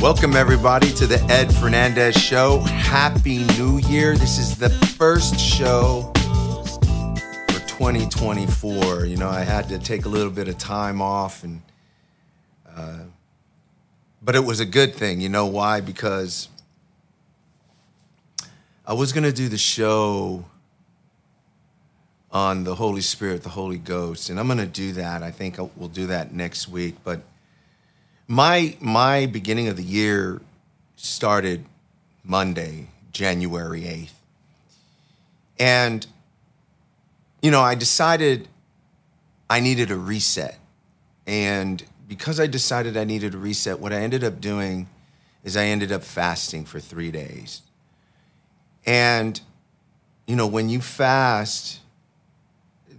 Welcome, everybody, to the Ed Fernandez Show. Happy New Year. This is the first show for 2024. You know, I had to take a little bit of time off, and uh, but it was a good thing. You know why? Because I was going to do the show on the Holy Spirit, the Holy Ghost, and I'm going to do that. I think we'll do that next week, but my my beginning of the year started Monday, January 8th. And you know, I decided I needed a reset. And because I decided I needed a reset, what I ended up doing is I ended up fasting for 3 days. And you know, when you fast,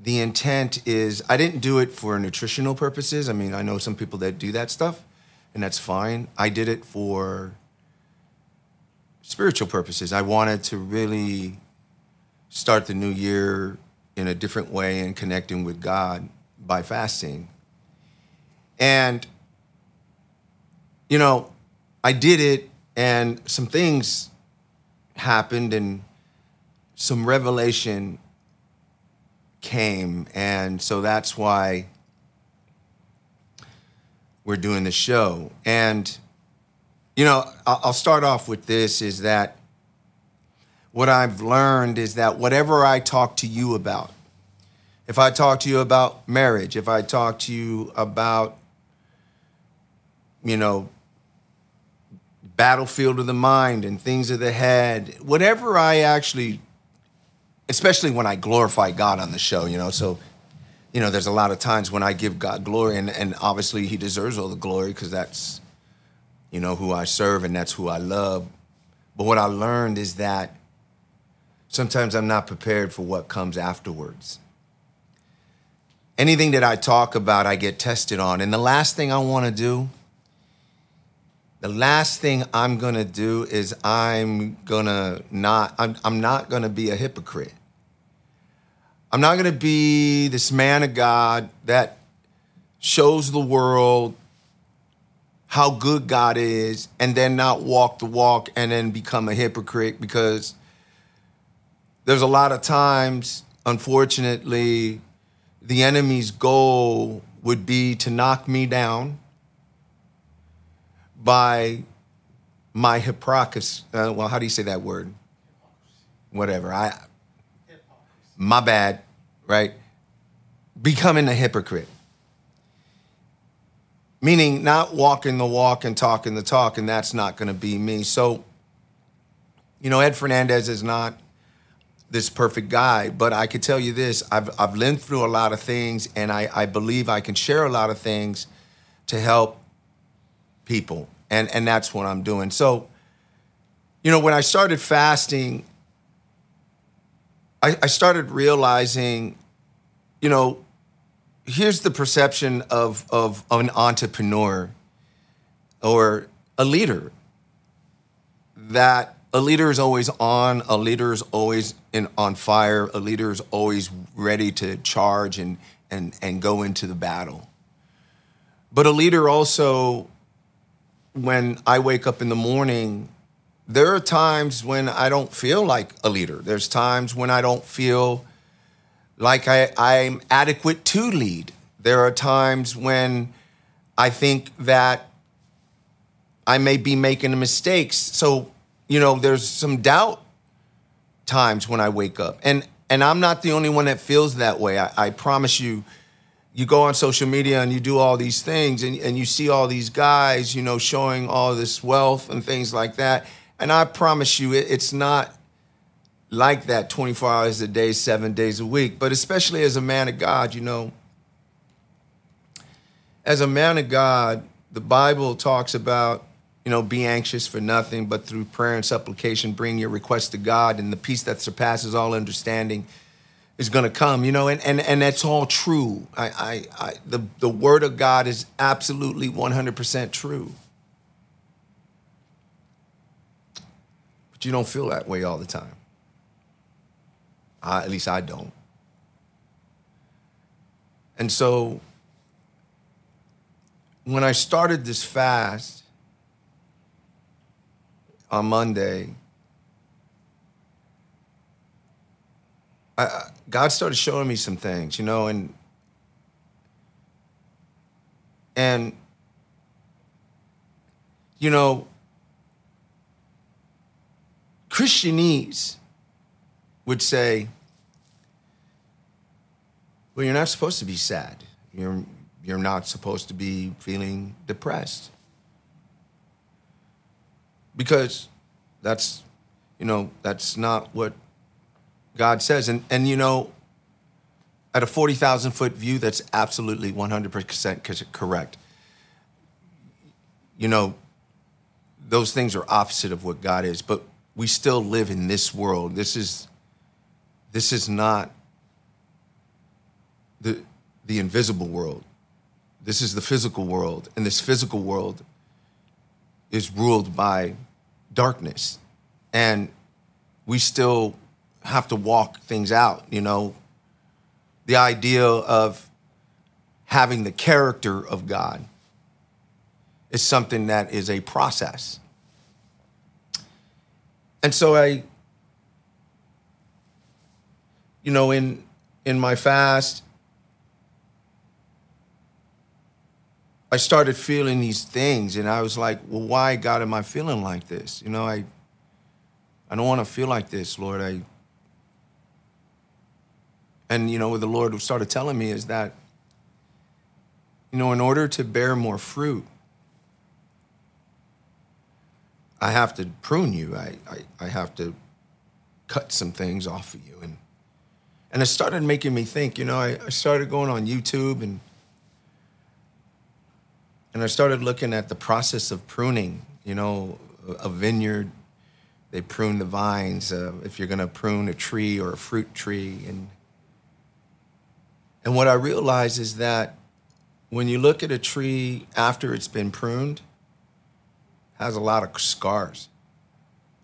the intent is I didn't do it for nutritional purposes. I mean, I know some people that do that stuff and that's fine. I did it for spiritual purposes. I wanted to really start the new year in a different way and connecting with God by fasting. And, you know, I did it, and some things happened, and some revelation came. And so that's why we're doing the show. And, you know, I'll start off with this is that what I've learned is that whatever I talk to you about, if I talk to you about marriage, if I talk to you about, you know, battlefield of the mind and things of the head, whatever I actually, especially when I glorify God on the show, you know, so you know, there's a lot of times when I give God glory, and, and obviously He deserves all the glory because that's, you know, who I serve and that's who I love. But what I learned is that sometimes I'm not prepared for what comes afterwards. Anything that I talk about, I get tested on. And the last thing I want to do, the last thing I'm going to do is I'm going to not, I'm, I'm not going to be a hypocrite. I'm not going to be this man of God that shows the world how good God is and then not walk the walk and then become a hypocrite because there's a lot of times, unfortunately, the enemy's goal would be to knock me down by my hypocrisy. Uh, well, how do you say that word? Whatever. I my bad, right? Becoming a hypocrite. Meaning not walking the walk and talking the talk, and that's not going to be me. So, you know, Ed Fernandez is not this perfect guy, but I could tell you this I've, I've lived through a lot of things, and I, I believe I can share a lot of things to help people. And, and that's what I'm doing. So, you know, when I started fasting, I, I started realizing, you know, here's the perception of, of, of an entrepreneur or a leader that a leader is always on, a leader is always in, on fire, a leader is always ready to charge and, and, and go into the battle. But a leader also, when I wake up in the morning, there are times when I don't feel like a leader. There's times when I don't feel like I, I'm adequate to lead. There are times when I think that I may be making mistakes. So, you know, there's some doubt times when I wake up. And and I'm not the only one that feels that way. I, I promise you, you go on social media and you do all these things and, and you see all these guys, you know, showing all this wealth and things like that. And I promise you, it's not like that 24 hours a day, seven days a week. But especially as a man of God, you know, as a man of God, the Bible talks about, you know, be anxious for nothing, but through prayer and supplication, bring your request to God, and the peace that surpasses all understanding is going to come, you know, and, and, and that's all true. I, I, I, the, the word of God is absolutely 100% true. But you don't feel that way all the time. I, at least I don't. And so when I started this fast, on Monday, I, God started showing me some things, you know, and and you know, Christianese would say, well, you're not supposed to be sad. You're, you're not supposed to be feeling depressed. Because that's, you know, that's not what God says. And, and you know, at a 40,000 foot view, that's absolutely 100% correct. You know, those things are opposite of what God is, but we still live in this world. This is, this is not the, the invisible world. This is the physical world. And this physical world is ruled by darkness. And we still have to walk things out, you know. The idea of having the character of God is something that is a process. And so I, you know, in in my fast, I started feeling these things, and I was like, "Well, why, God, am I feeling like this? You know, I, I don't want to feel like this, Lord. I." And you know, what the Lord started telling me is that, you know, in order to bear more fruit, I have to prune you. I, I, I have to cut some things off of you, and and it started making me think. You know, I, I started going on YouTube and and I started looking at the process of pruning. You know, a vineyard, they prune the vines. Uh, if you're going to prune a tree or a fruit tree, and and what I realized is that when you look at a tree after it's been pruned, has a lot of scars,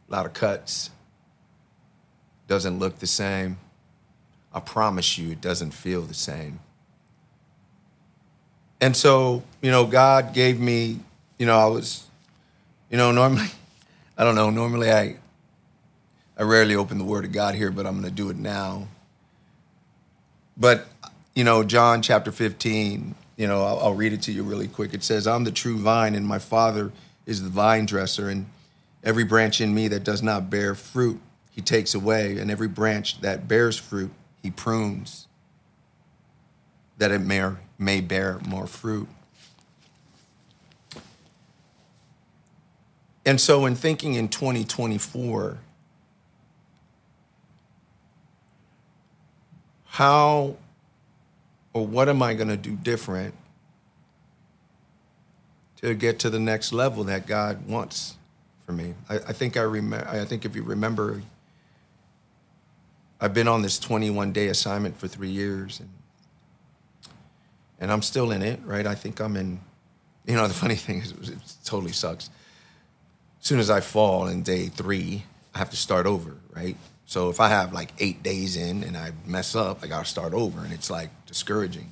a lot of cuts. Doesn't look the same. I promise you, it doesn't feel the same. And so, you know, God gave me, you know, I was, you know, normally, I don't know, normally I, I rarely open the Word of God here, but I'm going to do it now. But, you know, John chapter 15, you know, I'll, I'll read it to you really quick. It says, I'm the true vine, and my Father is the vine dresser, and every branch in me that does not bear fruit, he takes away, and every branch that bears fruit, he prunes, that it may may bear more fruit. And so, in thinking in 2024, how or what am I going to do different to get to the next level that God wants for me? I, I think I remember. I think if you remember, I've been on this 21 day assignment for three years, and and I'm still in it, right? I think I'm in. You know, the funny thing is, it totally sucks. As soon as I fall in day three, I have to start over, right? So if I have like eight days in and I mess up, I gotta start over, and it's like discouraging.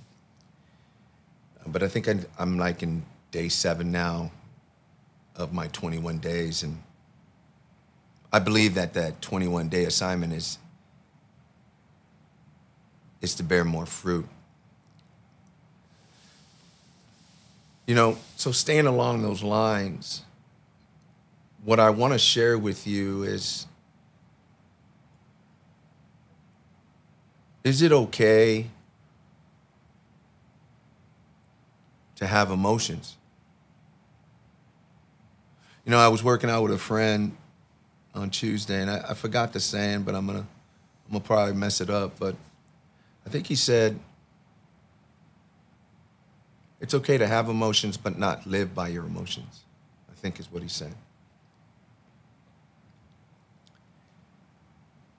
But I think I'm like in day seven now of my 21 days, and I believe that that 21 day assignment is is to bear more fruit. You know, so staying along those lines, what I want to share with you is is it okay to have emotions? You know, I was working out with a friend on Tuesday, and I, I forgot the saying, but I'm gonna I'm gonna probably mess it up. But I think he said, it's okay to have emotions, but not live by your emotions, I think is what he said.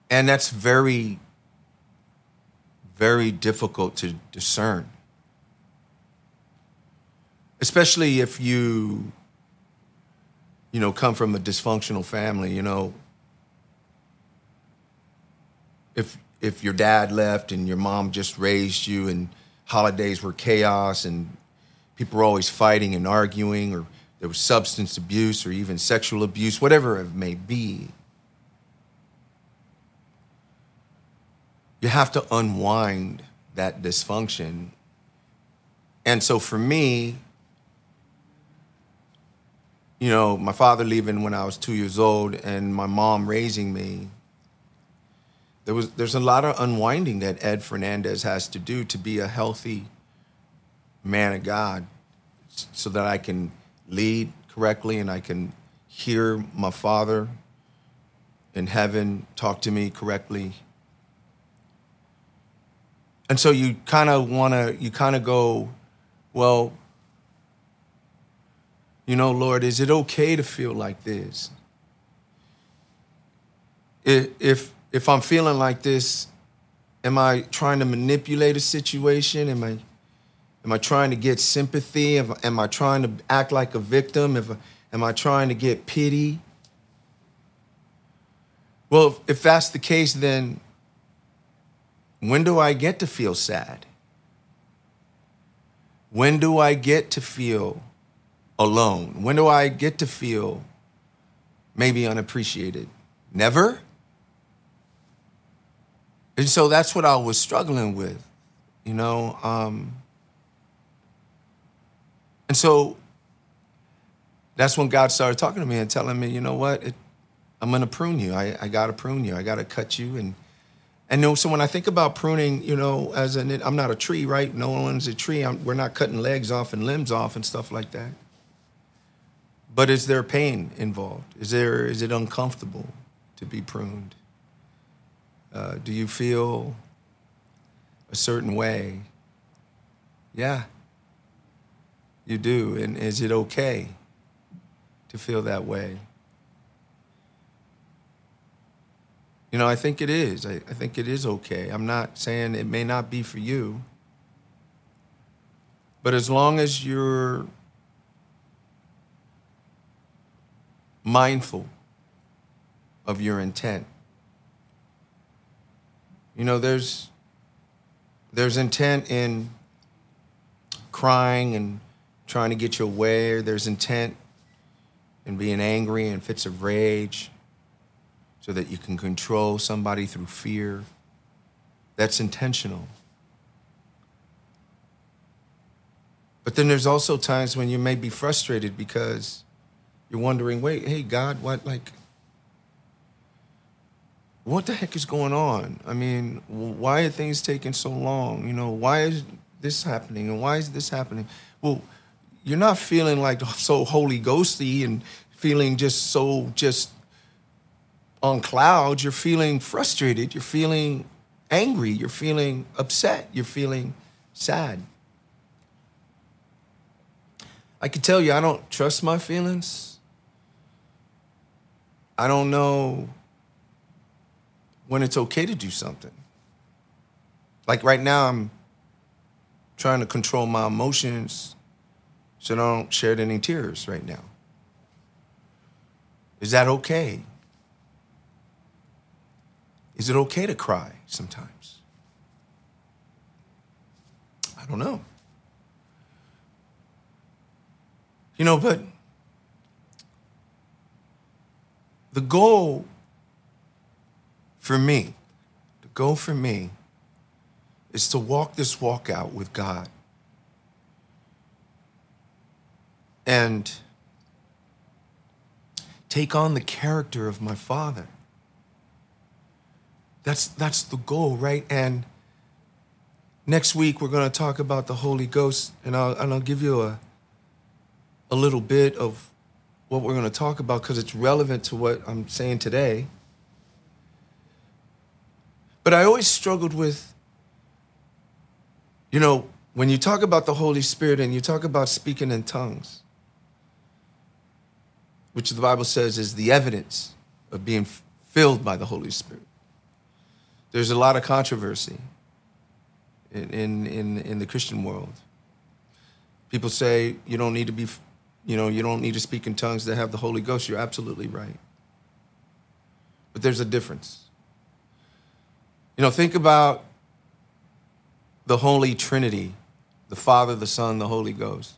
And that's very, very difficult to discern. Especially if you, you know, come from a dysfunctional family, you know. If if your dad left and your mom just raised you and holidays were chaos and people were always fighting and arguing, or there was substance abuse or even sexual abuse, whatever it may be, you have to unwind that dysfunction. And so for me, you know, my father leaving when I was two years old and my mom raising me, there was there's a lot of unwinding that Ed Fernandez has to do to be a healthy man of God so that I can lead correctly and I can hear my father in heaven talk to me correctly. And so you kind of want to you kind of go, well, you know, Lord, is it okay to feel like this? If if I'm feeling like this, am I trying to manipulate a situation? Am I am I trying to get sympathy? Am I trying to act like a victim? If, am I trying to get pity? Well, if that's the case, then when do I get to feel sad? When do I get to feel alone? When do I get to feel maybe unappreciated? Never? And so that's what I was struggling with, you know. Um, and so that's when God started talking to me and telling me, you know what, it, I'm to prune you. I, I got to prune you. I got to cut you. And and know, so when I think about pruning, you know, as an I'm not a tree, right? No one's a tree. I'm, we're not cutting legs off and limbs off and stuff like that. But is there pain involved? Is there is it uncomfortable to be pruned? Uh, do you feel a certain way? Yeah, you do. And is it okay to feel that way? You know, I think it is. I, I think it is okay. I'm not saying it may not be for you. But as long as you're mindful of your intent, you know, there's there's intent in crying and trying to get your way. There's intent in being angry and fits of rage so that you can control somebody through fear. That's intentional. But then there's also times when you may be frustrated because you're wondering, wait, hey, God, what, like, what the heck is going on? I mean, why are things taking so long? You know, why is this happening and why is this happening? Well, you're not feeling like so holy ghosty and feeling just so just on clouds. You're feeling frustrated. You're feeling angry. You're feeling upset. You're feeling sad. I can tell you, I don't trust my feelings. I don't know when it's okay to do something. Like right now, I'm trying to control my emotions so I don't shed any tears right now. Is that okay? Is it okay to cry sometimes? I don't know. You know, but the goal for me, the goal for me is to walk this walk out with God. And take on the character of my father. That's that's the goal, right? And next week we're going to talk about the Holy Ghost and I'll and I'll give you a a little bit of what we're going to talk about because it's relevant to what I'm saying today. But I always struggled with, you know, when you talk about the Holy Spirit and you talk about speaking in tongues, which the Bible says is the evidence of being filled by the Holy Spirit. There's a lot of controversy in, in, in, in the Christian world. People say you don't need to be, you know, you don't need to speak in tongues to have the Holy Ghost. You're absolutely right. But there's a difference. You know, think about the Holy Trinity the Father, the Son, the Holy Ghost.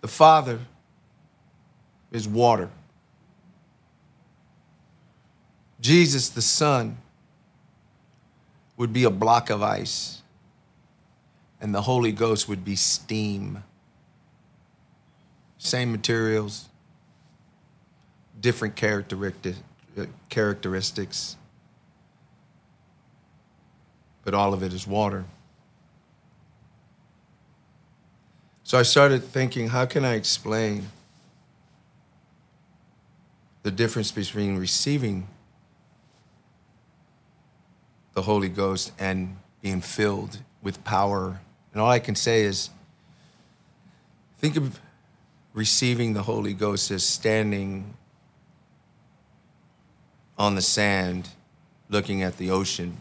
The Father is water. Jesus, the Son, would be a block of ice, and the Holy Ghost would be steam. Same materials, different characteristics, but all of it is water. So I started thinking, how can I explain the difference between receiving the Holy Ghost and being filled with power? And all I can say is, think of receiving the Holy Ghost is standing on the sand looking at the ocean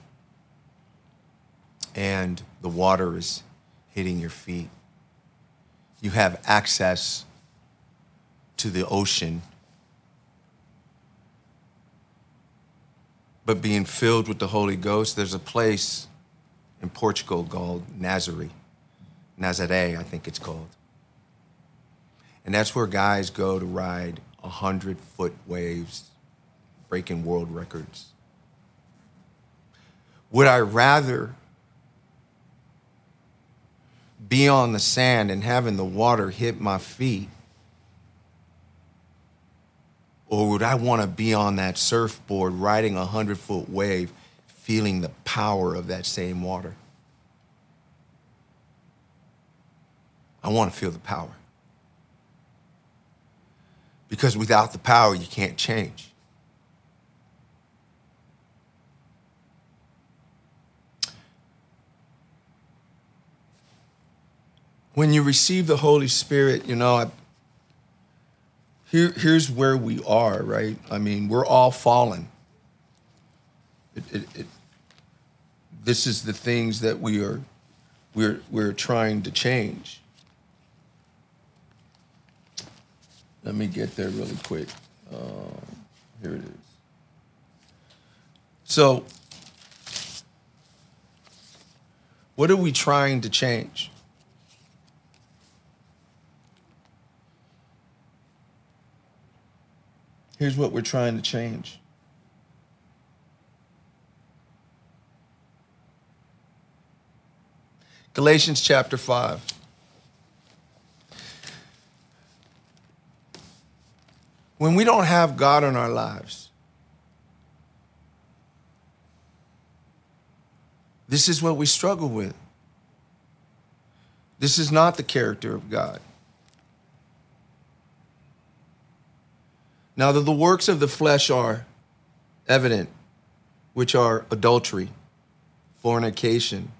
and the water is hitting your feet you have access to the ocean. But being filled with the Holy Ghost, there's a place in Portugal called Nazaré. Nazaré, I think it's called. And that's where guys go to ride 100 foot waves, breaking world records. Would I rather be on the sand and having the water hit my feet? Or would I want to be on that surfboard riding a hundred foot wave, feeling the power of that same water? I want to feel the power. Because without the power, you can't change. when you receive the Holy Spirit, you know, here, here's where we are, right? I mean, we're all fallen. It, it, it, this is the things that we are we're, we're trying to change. Let me get there really quick. Um, here it is. So, what are we trying to change? Here's what we're trying to change. Galatians chapter 5. When we don't have God in our lives, this is what we struggle with. This is not the character of God. Now, the works of the flesh are evident, which are adultery, fornication,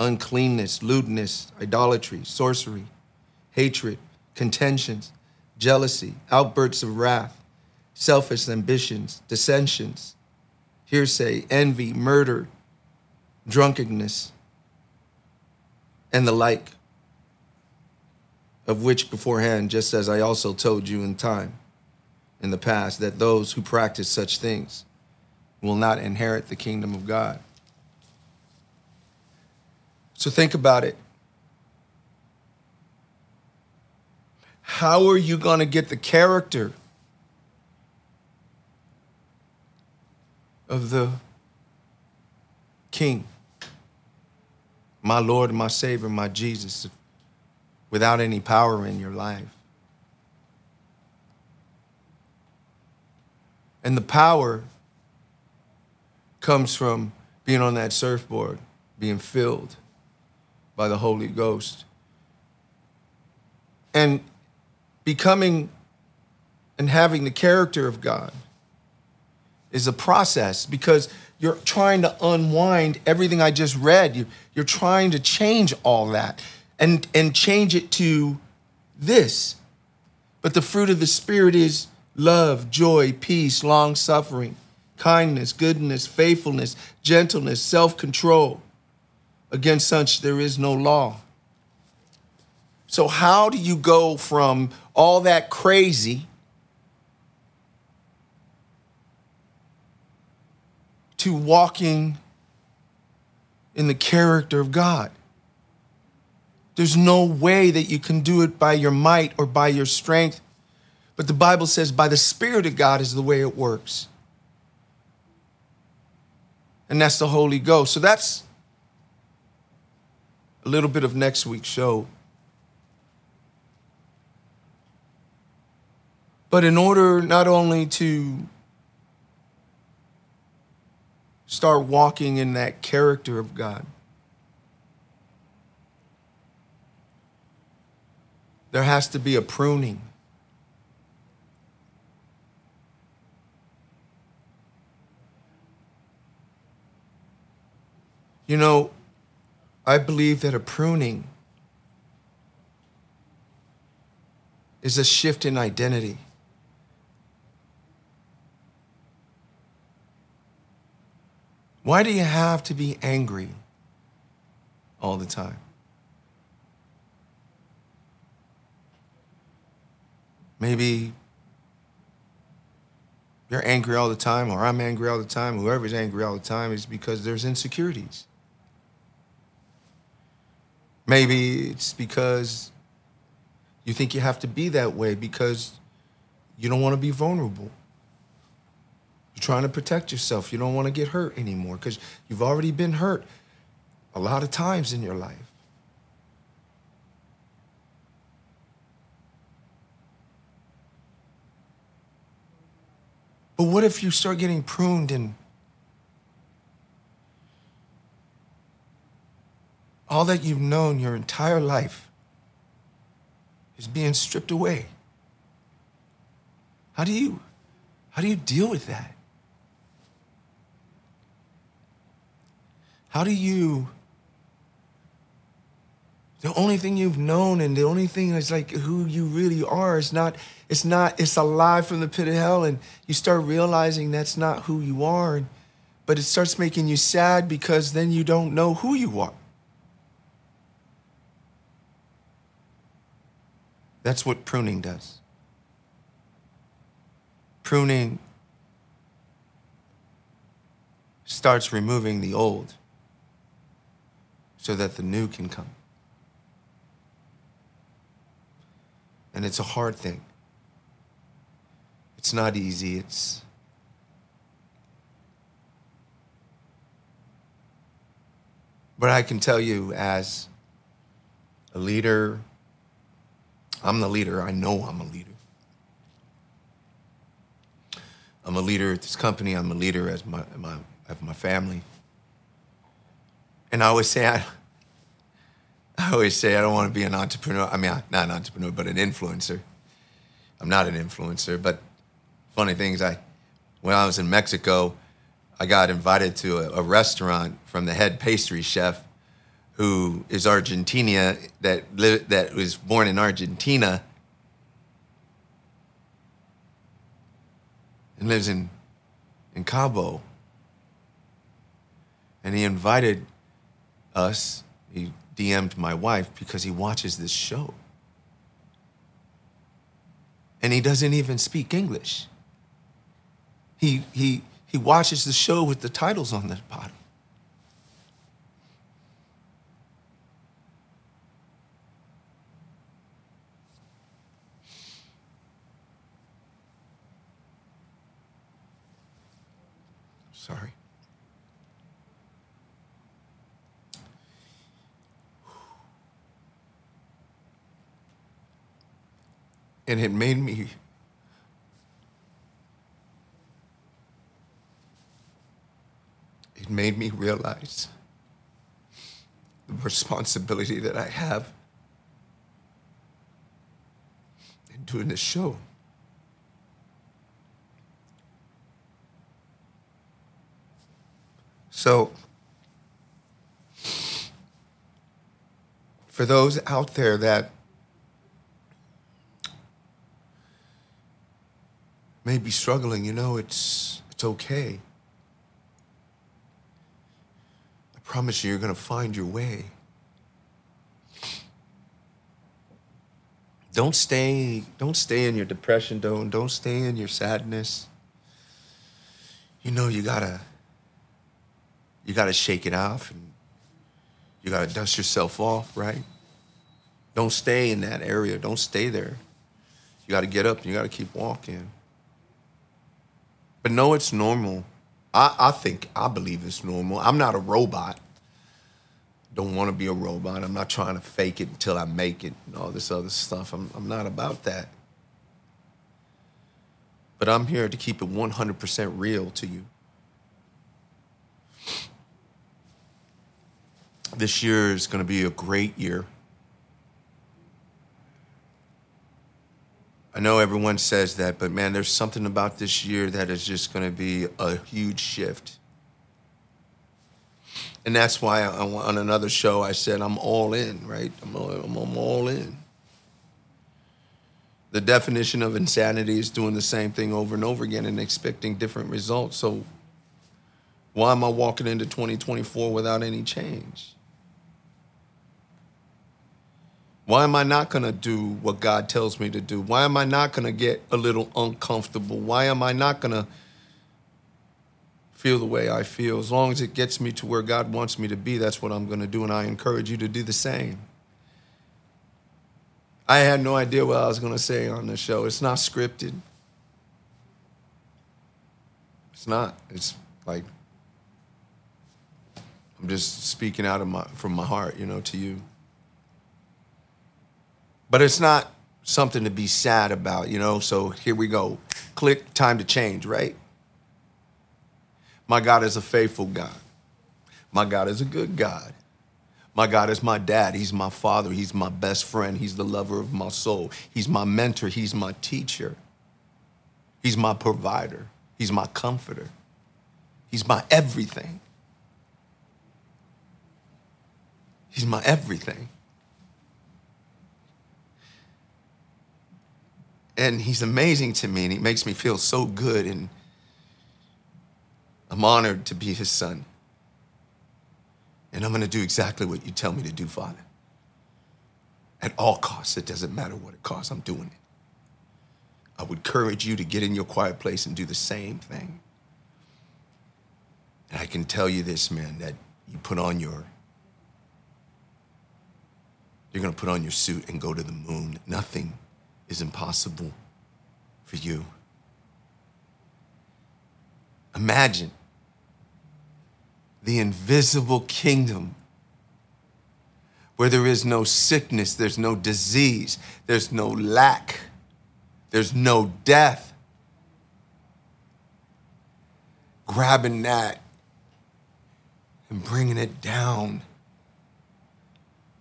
uncleanness, lewdness, idolatry, sorcery, hatred, contentions, jealousy, outbursts of wrath, selfish ambitions, dissensions, hearsay, envy, murder, drunkenness, and the like, of which beforehand, just as I also told you in time in the past that those who practice such things will not inherit the kingdom of God. So think about it. How are you going to get the character of the King, my Lord, my Savior, my Jesus, without any power in your life? And the power comes from being on that surfboard, being filled by the Holy Ghost. And becoming and having the character of God is a process because you're trying to unwind everything I just read. You, you're trying to change all that and, and change it to this. But the fruit of the Spirit is love, joy, peace, long suffering, kindness, goodness, faithfulness, gentleness, self control. Against such there is no law. So, how do you go from all that crazy to walking in the character of God? There's no way that you can do it by your might or by your strength. But the Bible says, by the Spirit of God is the way it works. And that's the Holy Ghost. So that's a little bit of next week's show. But in order not only to start walking in that character of God, there has to be a pruning. You know, I believe that a pruning is a shift in identity. Why do you have to be angry all the time? Maybe you're angry all the time, or I'm angry all the time, whoever's angry all the time is because there's insecurities. Maybe it's because you think you have to be that way because you don't want to be vulnerable. Trying to protect yourself. You don't want to get hurt anymore because you've already been hurt a lot of times in your life. But what if you start getting pruned and all that you've known your entire life is being stripped away? How do you how do you deal with that? How do you the only thing you've known and the only thing that's like who you really are is not it's not it's a lie from the pit of hell. And you start realizing that's not who you are. But it starts making you sad because then you don't know who you are. That's what pruning does. Pruning starts removing the old so that the new can come And it's a hard thing. It's not easy. It's But I can tell you as a leader, I'm the leader. I know I'm a leader. I'm a leader at this company. I'm a leader as my, my, as my family. And I always say, I, I always say I don't want to be an entrepreneur. I mean, not an entrepreneur, but an influencer. I'm not an influencer, but funny things. I, when I was in Mexico, I got invited to a, a restaurant from the head pastry chef, who is Argentina that li- that was born in Argentina and lives in in Cabo. And he invited us. He DM'd my wife because he watches this show. And he doesn't even speak English. He, he, he watches the show with the titles on the bottom. Sorry. And it made me it made me realize the responsibility that I have in doing this show. So, for those out there that may be struggling, you know, it's, it's okay. I promise you, you're going to find your way. Don't stay, don't stay in your depression, don't, don't stay in your sadness. You know, you gotta, you gotta shake it off and you gotta dust yourself off, right? Don't stay in that area. Don't stay there. You got to get up and you got to keep walking. But no, it's normal. I, I think, I believe it's normal. I'm not a robot. Don't want to be a robot. I'm not trying to fake it until I make it and all this other stuff. I'm, I'm not about that. But I'm here to keep it 100% real to you. This year is going to be a great year. I know everyone says that, but man, there's something about this year that is just going to be a huge shift. And that's why I, on another show I said I'm all in, right? I'm all, I'm, I'm all in. The definition of insanity is doing the same thing over and over again and expecting different results. So why am I walking into 2024 without any change? Why am I not going to do what God tells me to do? Why am I not going to get a little uncomfortable? Why am I not going to feel the way I feel? As long as it gets me to where God wants me to be, that's what I'm going to do. And I encourage you to do the same. I had no idea what I was going to say on the show. It's not scripted. It's not. It's like I'm just speaking out of my from my heart, you know, to you. But it's not something to be sad about, you know? So here we go. Click, time to change, right? My God is a faithful God. My God is a good God. My God is my dad. He's my father. He's my best friend. He's the lover of my soul. He's my mentor. He's my teacher. He's my provider. He's my comforter. He's my everything. He's my everything. And he's amazing to me and he makes me feel so good and I'm honored to be his son. And I'm going to do exactly what you tell me to do, Father. At all costs, it doesn't matter what it costs, I'm doing it. I would encourage you to get in your quiet place and do the same thing. And I can tell you this, man, that you put on your you're going to put on your suit and go to the moon. Nothing is impossible for you. Imagine the invisible kingdom where there is no sickness, there's no disease, there's no lack, there's no death. Grabbing that and bringing it down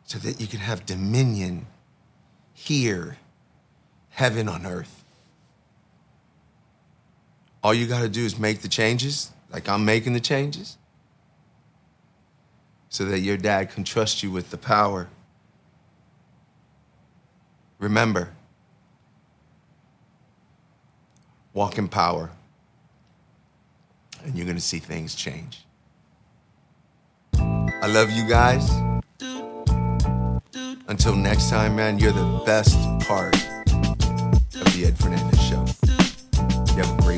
so that you can have dominion here heaven on earth. All you got to do is make the changes, like I'm making the changes, so that your dad can trust you with the power. Remember, walk in power, and you're going to see things change. I love you guys. Until next time, man, you're the best part the Ed Fernandez Show. You